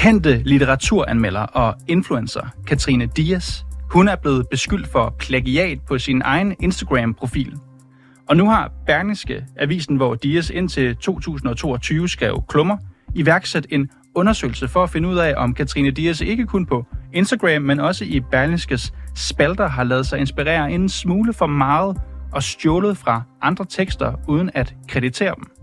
Kendte litteraturanmelder og influencer Katrine Dias, hun er blevet beskyldt for plagiat på sin egen Instagram-profil. Og nu har Berlingske, avisen hvor Dias indtil 2022 skrev klummer, iværksat en undersøgelse for at finde ud af, om Katrine Dias ikke kun på Instagram, men også i Berlingskes spalter har lavet sig inspirere en smule for meget og stjålet fra andre tekster uden at kreditere dem.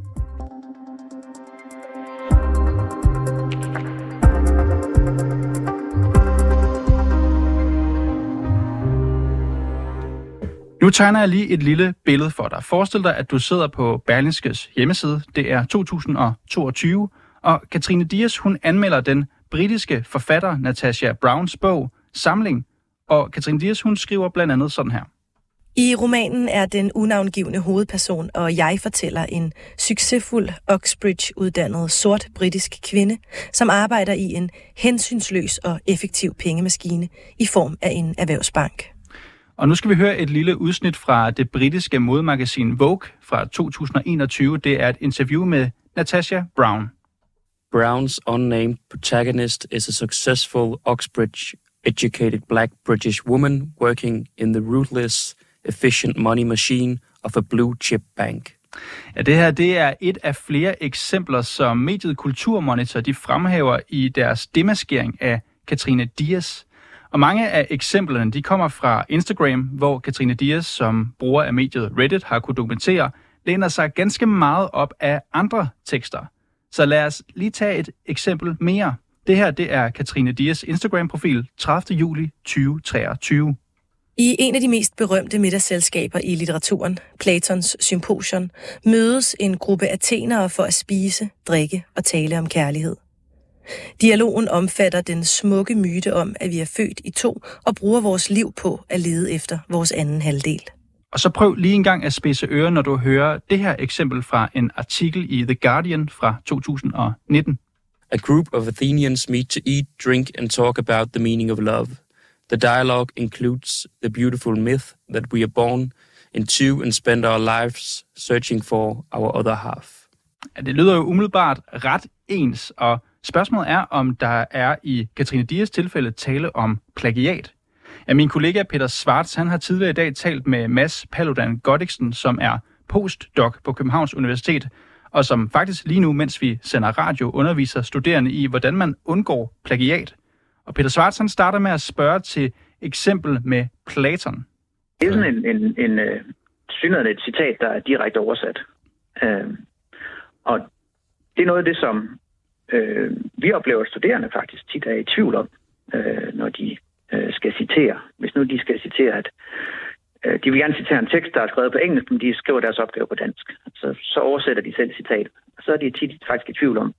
Nu tegner jeg lige et lille billede for dig. Forestil dig, at du sidder på Berlingskes hjemmeside. Det er 2022, og Katrine Dias, hun anmelder den britiske forfatter Natasha Browns bog Samling, og Katrine Dias, hun skriver blandt andet sådan her. I romanen er den unavngivende hovedperson og jeg fortæller en succesfuld Oxbridge-uddannet sort britisk kvinde, som arbejder i en hensynsløs og effektiv pengemaskine i form af en erhvervsbank. Og nu skal vi høre et lille udsnit fra det britiske modemagasin Vogue fra 2021. Det er et interview med Natasha Brown. Brown's unnamed protagonist is a successful Oxbridge educated black British woman working in the ruthless, efficient money machine of a blue chip bank. Ja, det her det er et af flere eksempler, som mediet Kulturmonitor de fremhæver i deres demaskering af Katrine Dias. Og mange af eksemplerne de kommer fra Instagram, hvor Katrine Dias, som bruger af mediet Reddit, har kunne dokumentere, læner sig ganske meget op af andre tekster. Så lad os lige tage et eksempel mere. Det her det er Katrine Dias Instagram-profil 30. juli 2023. I en af de mest berømte middagsselskaber i litteraturen, Platons Symposion, mødes en gruppe athenere for at spise, drikke og tale om kærlighed. Dialogen omfatter den smukke myte om, at vi er født i to og bruger vores liv på at lede efter vores anden halvdel. Og så prøv lige en gang at spidse ører, når du hører det her eksempel fra en artikel i The Guardian fra 2019. A group of Athenians meet to eat, drink and talk about the meaning of love. The dialogue includes the beautiful myth that we are born in two and spend our lives searching for our other half. Ja, det lyder jo umiddelbart ret ens, og spørgsmålet er, om der er i Katrine Dias tilfælde tale om plagiat. Ja, min kollega Peter Svarts, han har tidligere i dag talt med Mads Paludan Godiksen, som er postdoc på Københavns Universitet, og som faktisk lige nu, mens vi sender radio, underviser studerende i, hvordan man undgår plagiat. Og Peter Svarts, han starter med at spørge til eksempel med Platon. Det er sådan en, en, en, øh, en synligheden et citat, der er direkte oversat. Øh, og det er noget af det, som øh, vi oplever, studerende faktisk tit er i tvivl om, øh, når de øh, skal citere. Hvis nu de skal citere, at øh, de vil gerne citere en tekst, der er skrevet på engelsk, men de skriver deres opgave på dansk. Så, så oversætter de selv citatet. Så er de tit faktisk i tvivl om,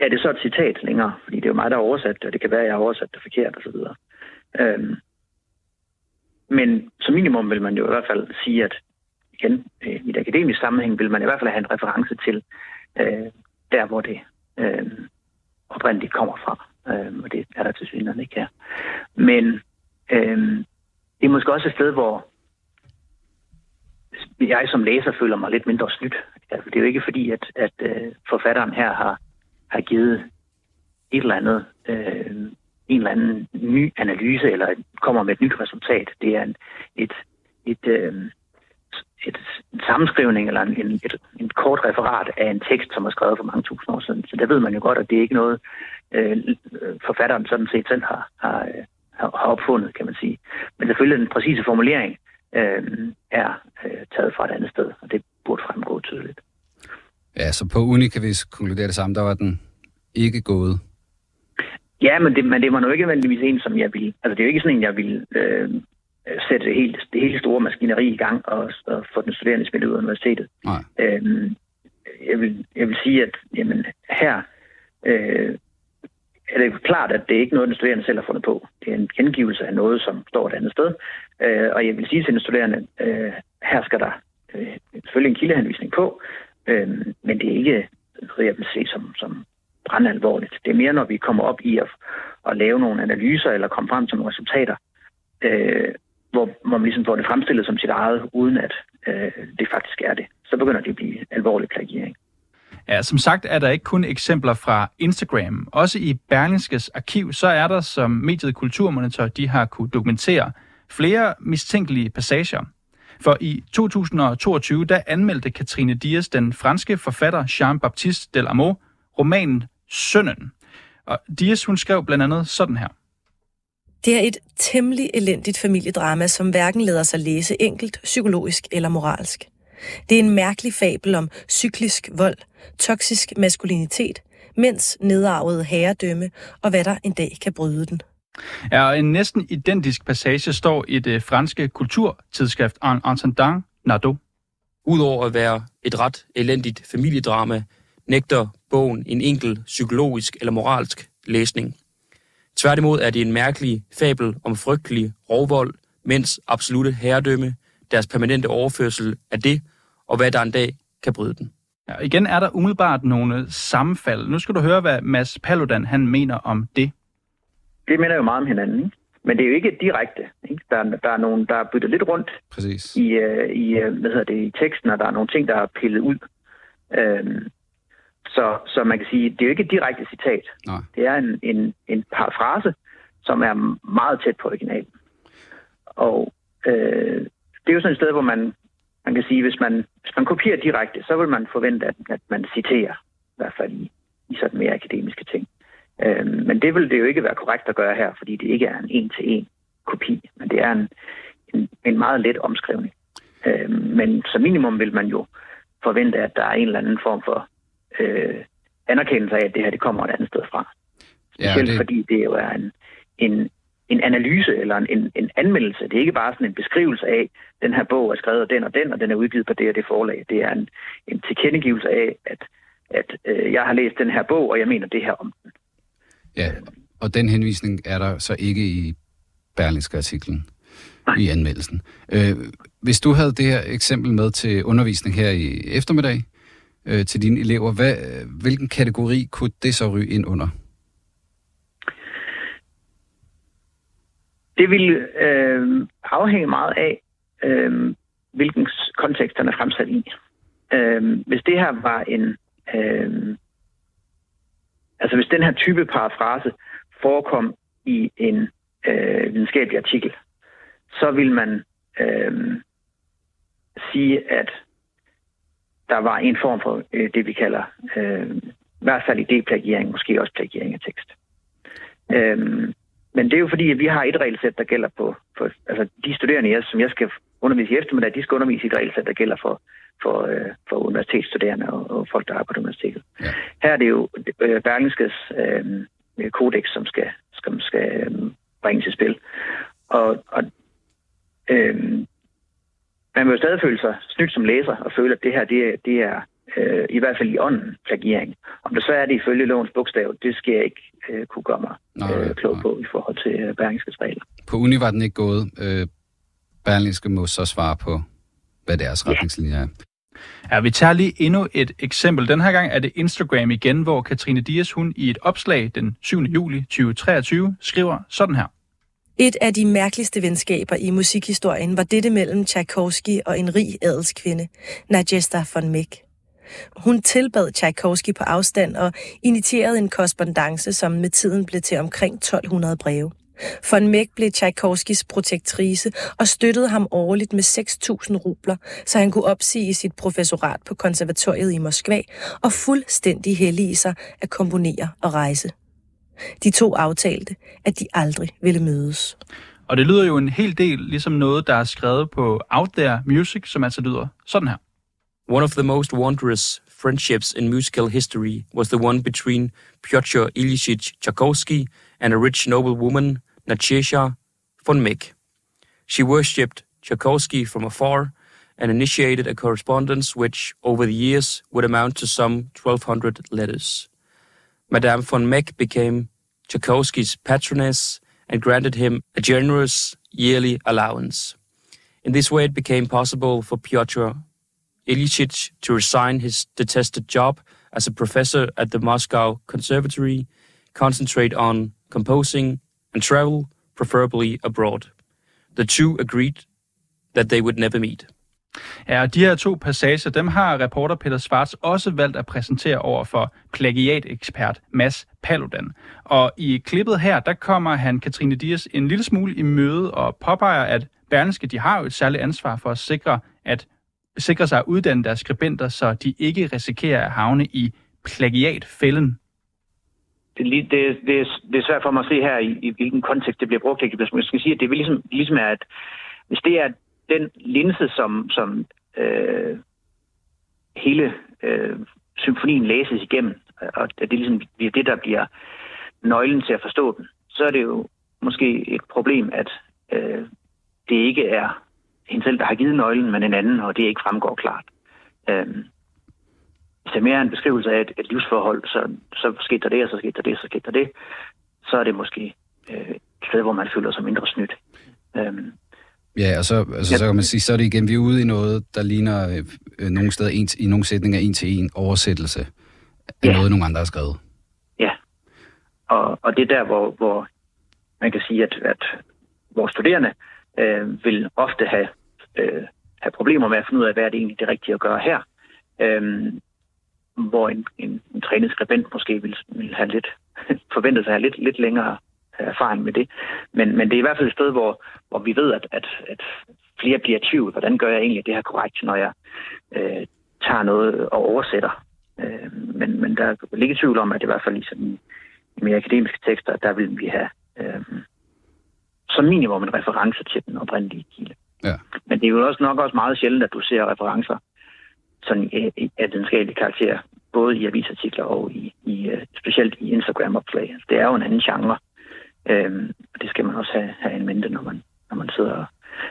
er det så et citat længere? Fordi det er jo mig, der har oversat det, og det kan være, at jeg har oversat det forkert osv. Øhm, men som minimum vil man jo i hvert fald sige, at igen, øh, i et akademisk sammenhæng vil man i hvert fald have en reference til øh, der, hvor det øh, oprindeligt kommer fra. Øh, og det er der til synligheden ikke her. Men øh, det er måske også et sted, hvor jeg som læser føler mig lidt mindre snydt. Altså, det er jo ikke fordi, at, at øh, forfatteren her har, har givet et eller andet, øh, en eller anden ny analyse, eller kommer med et nyt resultat. Det er en, et, et, øh, et, en sammenskrivning eller en, et, en kort referat af en tekst, som er skrevet for mange tusind år siden. Så der ved man jo godt, at det er ikke noget, øh, forfatteren sådan set selv har, har, har opfundet, kan man sige. Men selvfølgelig den præcise formulering øh, er øh, taget fra et andet sted, og det burde fremgå tydeligt. Ja, så på uni kan vi konkludere det samme. Der var den ikke gået. Ja, men det, men det var nu ikke nødvendigvis en, som jeg ville... Altså, det er jo ikke sådan en, jeg ville øh, sætte det hele, det hele store maskineri i gang og, og få den studerende smidt ud af universitetet. Nej. Øhm, jeg, vil, jeg vil sige, at jamen, her øh, er det klart, at det er ikke noget, den studerende selv har fundet på. Det er en gengivelse af noget, som står et andet sted. Øh, og jeg vil sige til den studerende, øh, her skal der øh, selvfølgelig en kildehenvisning på, øh, men det er ikke noget, jeg vil se som, som brandalvorligt. Det er mere, når vi kommer op i at, at lave nogle analyser eller komme frem til nogle resultater, øh, hvor, hvor man ligesom får det fremstillet som sit eget, uden at øh, det faktisk er det. Så begynder det at blive alvorlig plagiering. Ja, som sagt er der ikke kun eksempler fra Instagram. Også i Berlingskes arkiv, så er der, som mediet Kulturmonitor, de har kunne dokumentere flere mistænkelige passager. For i 2022, der anmeldte Katrine Dias den franske forfatter Jean-Baptiste Delamot romanen Sønnen. Og Dias, hun skrev blandt andet sådan her. Det er et temmelig elendigt familiedrama, som hverken lader sig læse enkelt, psykologisk eller moralsk. Det er en mærkelig fabel om cyklisk vold, toksisk maskulinitet, mens nedarvet herredømme og hvad der en dag kan bryde den. Ja, og en næsten identisk passage står i det franske kulturtidsskrift En Entendant Nardo. Udover at være et ret elendigt familiedrama, nægter bogen en enkel psykologisk eller moralsk læsning. Tværtimod er det en mærkelig fabel om frygtelig rovvold, mens absolute herredømme, deres permanente overførsel af det, og hvad der en dag kan bryde den. Ja, igen er der umiddelbart nogle sammenfald. Nu skal du høre, hvad Mads Paludan han mener om det. Det minder jo meget om hinanden, ikke? Men det er jo ikke direkte. Ikke? Der, der er nogen, der er byttet lidt rundt Præcis. i, uh, i, uh, hvad hedder det, i teksten, og der er nogle ting, der er pillet ud. Øhm, så, så man kan sige, det er jo ikke et direkte citat. Nej. Det er en, en, en parafrase, som er meget tæt på originalen. Og øh, det er jo sådan et sted, hvor man, man kan sige, hvis man, hvis man kopierer direkte, så vil man forvente, at, at man citerer, i hvert fald i, i sådan mere akademiske ting. Øh, men det vil det jo ikke være korrekt at gøre her, fordi det ikke er en en-til-en kopi, men det er en, en, en meget let omskrivning. Øh, men som minimum vil man jo forvente, at der er en eller anden form for øh, anerkendelse af, at det her det kommer et andet sted fra. Ja, Specielt det, fordi det jo er en, en, en analyse eller en, en, en anmeldelse. Det er ikke bare sådan en beskrivelse af, den her bog er skrevet af den og den, og den er udgivet på det og det forlag. Det er en, en tilkendegivelse af, at, at øh, jeg har læst den her bog, og jeg mener det her om den. ja, og den henvisning er der så ikke i Berlingske artiklen i anmeldelsen. Øh, hvis du havde det her eksempel med til undervisning her i eftermiddag øh, til dine elever, hvad, hvilken kategori kunne det så ryge ind under? Det vil øh, afhænge meget af, øh, hvilken kontekst den er fremsat i. Øh, hvis det her var en... Øh, altså hvis den her type parafrase forekom i en øh, videnskabelig artikel, så vil man øh, sige, at der var en form for øh, det, vi kalder øh, i hvert fald idéplagiering, måske også plagiering af tekst. Øh, men det er jo fordi, at vi har et regelsæt, der gælder på, på altså de studerende, jeg, som jeg skal undervise i eftermiddag, de skal undervise i et regelsæt, der gælder for, for, øh, for universitetsstuderende og, og folk, der arbejder på universitetet. Ja. Her er det jo øh, Berlingskes øh, kodex, som skal, som skal øh, bringes i spil. Og, og øh, man vil jo stadig føle sig snydt som læser og føle, at det her, det, er- det er øh, i hvert fald i ånden plagiering. Om det så er det ifølge lovens bogstav, det skal jeg ikke øh, kunne gøre mig Nej, øh, klog nej. på i forhold til øh, Berlingskes regler. På uni var den ikke gået. Øh, Berlingske må så svare på, hvad deres retningslinjer er. Ja, vi tager lige endnu et eksempel. Den her gang er det Instagram igen, hvor Katrine Dias hun i et opslag den 7. juli 2023 skriver sådan her. Et af de mærkeligste venskaber i musikhistorien var dette mellem Tchaikovsky og en rig adelskvinde, Najesta von Meck. Hun tilbad Tchaikovsky på afstand og initierede en korrespondence, som med tiden blev til omkring 1200 breve. Von Meck blev Tchaikovskys protektrice og støttede ham årligt med 6.000 rubler, så han kunne opsige sit professorat på konservatoriet i Moskva og fuldstændig hellige sig at komponere og rejse. De to aftalte, at de aldrig ville mødes. Og det lyder jo en hel del ligesom noget, der er skrevet på Out There Music, som altså lyder sådan her. One of the most wondrous friendships in musical history was the one between Pyotr Ilyich Tchaikovsky and a rich noblewoman, Nadezhda von Meck. She worshipped Tchaikovsky from afar and initiated a correspondence which, over the years, would amount to some 1,200 letters. Madame von Meck became Tchaikovsky's patroness and granted him a generous yearly allowance. In this way, it became possible for Pyotr Ilyich to resign his detested job as a professor at the Moscow Conservatory, concentrate on composing, and travel, preferably abroad. The two agreed that they would never meet. Ja, og de her to passager, dem har reporter Peter Svarts også valgt at præsentere over for plagiatekspert Mads Paludan. Og i klippet her, der kommer han Katrine Dias en lille smule i møde og påpeger, at Berlingske, de har jo et særligt ansvar for at sikre, at sikre sig at uddanne deres skribenter, så de ikke risikerer at havne i plagiatfælden. Det, det, det, det er svært for mig at se her, i, i hvilken kontekst det bliver brugt. Jeg skal sige, at det er ligesom, ligesom er, at hvis det er den linse, som, som øh, hele øh, symfonien læses igennem, og det er ligesom det, det, der bliver nøglen til at forstå den, så er det jo måske et problem, at øh, det ikke er hende selv, der har givet nøglen, men en anden, og det ikke fremgår klart. Øh, hvis det er mere en beskrivelse af et, et livsforhold, så, så skete der det, og så skete der det, så skete der det, så er det måske øh, et sted, hvor man føler sig mindre snydt. Øh, Ja, og så, altså, ja. så kan man sige, så er det igen, vi er ude i noget, der ligner øh, øh nogle steder en, i nogle sætninger en til en oversættelse af ja. noget, nogle andre har skrevet. Ja, og, og det er der, hvor, hvor man kan sige, at, at vores studerende øh, vil ofte have, øh, have problemer med at finde ud af, hvad er det egentlig det rigtige at gøre her. Øh, hvor en, en, en trænet skribent måske vil, vil have lidt forventet sig at have lidt, lidt længere erfaring med det. Men, men det er i hvert fald et sted, hvor, hvor vi ved, at, at, at flere bliver i tvivl. Hvordan gør jeg egentlig det her korrekt, når jeg øh, tager noget og oversætter? Øh, men, men der er ikke tvivl om, at i hvert fald ligesom i, i mere akademiske tekster, der vil vi have øh, som minimum en reference til den oprindelige kilde. Ja. Men det er jo også nok også meget sjældent, at du ser referencer sådan af den karakter, både i avisartikler og i, i øh, specielt i Instagram-opslag. Det er jo en anden genre. Øhm, og det skal man også have, have en mente, når man, når man sidder...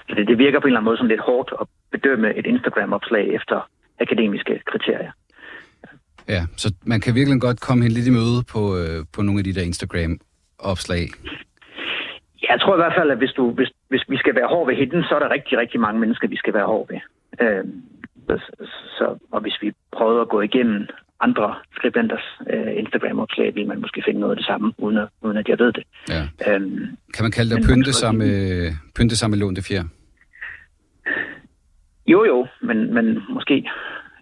Så det, det virker på en eller anden måde som lidt hårdt at bedømme et Instagram-opslag efter akademiske kriterier. Ja, så man kan virkelig godt komme hen lidt i møde på, øh, på nogle af de der Instagram-opslag. Jeg tror i hvert fald, at hvis, du, hvis, hvis vi skal være hård ved hende, så er der rigtig, rigtig mange mennesker, vi skal være hård ved. Øhm, så, og hvis vi prøvede at gå igennem andre skribenters øh, Instagram-opslag, vil man måske finde noget af det samme, uden at, uden at jeg ved det. Ja. Øhm, kan man kalde det at pynte sig, med, pynte sig med lånte fjer? Jo, jo, men, men måske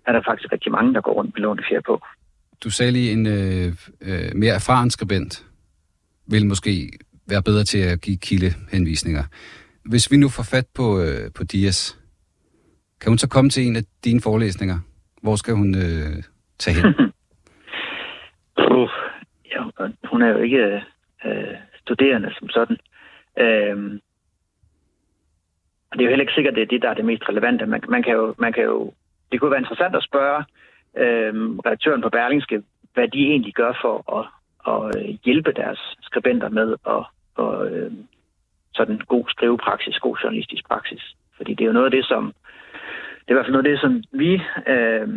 er der faktisk rigtig mange, der går rundt med lånte fjer på. Du sagde lige, en øh, øh, mere erfaren skribent vil måske være bedre til at give kildehenvisninger. Hvis vi nu får fat på, øh, på Dias, kan hun så komme til en af dine forelæsninger? Hvor skal hun øh, tage hen? Puh, ja, hun er jo ikke øh, studerende som sådan. Øh, og det er jo heller ikke sikkert, at det er det, der er det mest relevante. Man, man, kan, jo, man kan jo... Det kunne være interessant at spørge øh, redaktøren på Berlingske, hvad de egentlig gør for at, at øh, hjælpe deres skribenter med at, at øh, sådan god skrivepraksis, god journalistisk praksis. Fordi det er jo noget af det, som... Det er i hvert fald noget af det, som vi... Øh,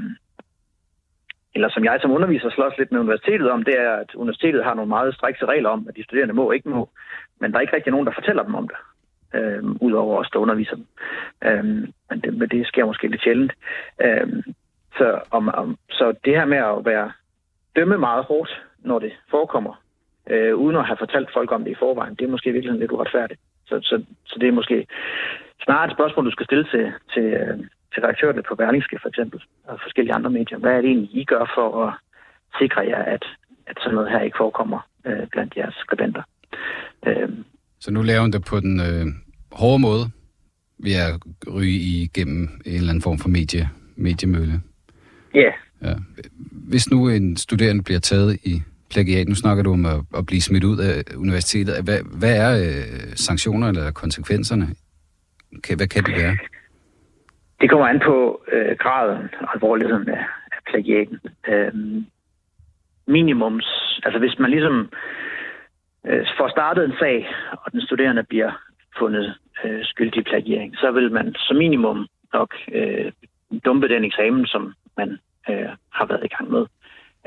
eller som jeg som underviser slås lidt med universitetet om, det er, at universitetet har nogle meget strikse regler om, at de studerende må og ikke må, men der er ikke rigtig nogen, der fortæller dem om det, øh, udover os, der underviser dem. Øh, men, det, men det sker måske lidt sjældent. Øh, så, om, om, så det her med at være dømme meget hårdt, når det forekommer, øh, uden at have fortalt folk om det i forvejen, det er måske virkelig lidt uretfærdigt. Så, så, så det er måske snarere et spørgsmål, du skal stille til, til, øh, til redaktørerne på Berlingske for eksempel, og forskellige andre medier. Hvad er det egentlig, I gør for at sikre jer, at, at sådan noget her ikke forekommer øh, blandt jeres skribenter? Øh, så nu laver hun det på den øh, hårde måde ved at ryge igennem en eller anden form for medie, mediemølle? Yeah. Ja. Hvis nu en studerende bliver taget i plagiat, nu snakker du om at, at blive smidt ud af universitetet. Hvad, hvad er øh, sanktionerne eller konsekvenserne? Hvad kan det være? Det kommer an på øh, graden og alvorligheden af, af plagiaten. Øh, minimums, altså hvis man ligesom øh, får startet en sag, og den studerende bliver fundet øh, skyldig i plagiering, så vil man som minimum nok øh, dumpe den eksamen, som man øh, har været i gang med.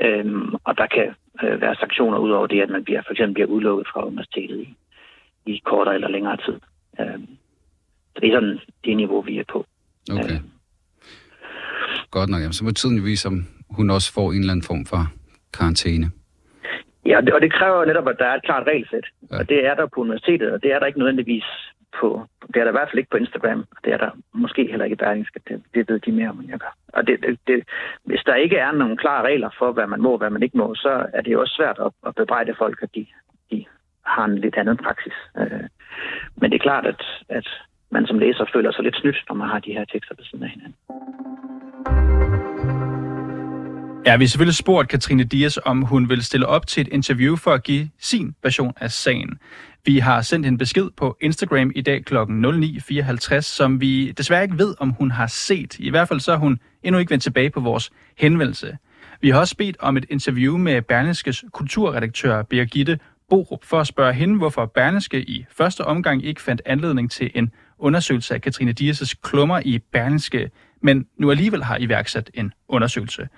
Øhm, og der kan øh, være sanktioner ud over det, at man bliver, for eksempel bliver udelukket fra universitetet i, i kortere eller længere tid. Øhm, så det er sådan det niveau, vi er på. Okay. Øh. Godt nok. Jamen, så må tiden vise, om hun også får en eller anden form for karantæne. Ja, og det kræver netop, at der er et klart regelsæt. Ja. Og det er der på universitetet, og det er der ikke nødvendigvis på, Det er der i hvert fald ikke på Instagram, og det er der måske heller ikke i Berlingske. Det, det ved de mere om, end jeg gør. Og det, det, det, hvis der ikke er nogen klare regler for, hvad man må og hvad man ikke må, så er det jo også svært at, at bebrejde folk, at de, de har en lidt anden praksis. Øh, men det er klart, at, at man som læser føler sig lidt snydt, når man har de her tekster ved siden af hinanden. Ja, vi har selvfølgelig spurgt Katrine Dias, om hun vil stille op til et interview for at give sin version af sagen. Vi har sendt en besked på Instagram i dag kl. 09.54, som vi desværre ikke ved, om hun har set. I hvert fald så er hun endnu ikke vendt tilbage på vores henvendelse. Vi har også bedt om et interview med Berlingskes kulturredaktør Birgitte Borup for at spørge hende, hvorfor Berlingske i første omgang ikke fandt anledning til en undersøgelse af Katrine Dias' klummer i Berlingske, men nu alligevel har iværksat en undersøgelse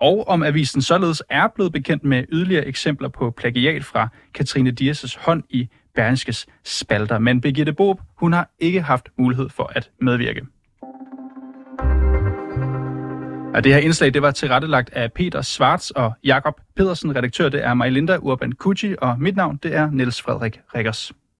og om avisen således er blevet bekendt med yderligere eksempler på plagiat fra Katrine Dias' hånd i Berlingskes spalter. Men Birgitte Bob, hun har ikke haft mulighed for at medvirke. Og det her indslag, det var tilrettelagt af Peter Svarts og Jakob Pedersen. Redaktør, det er Majlinda Urban Kucci, og mit navn, det er Niels Frederik Rikkers.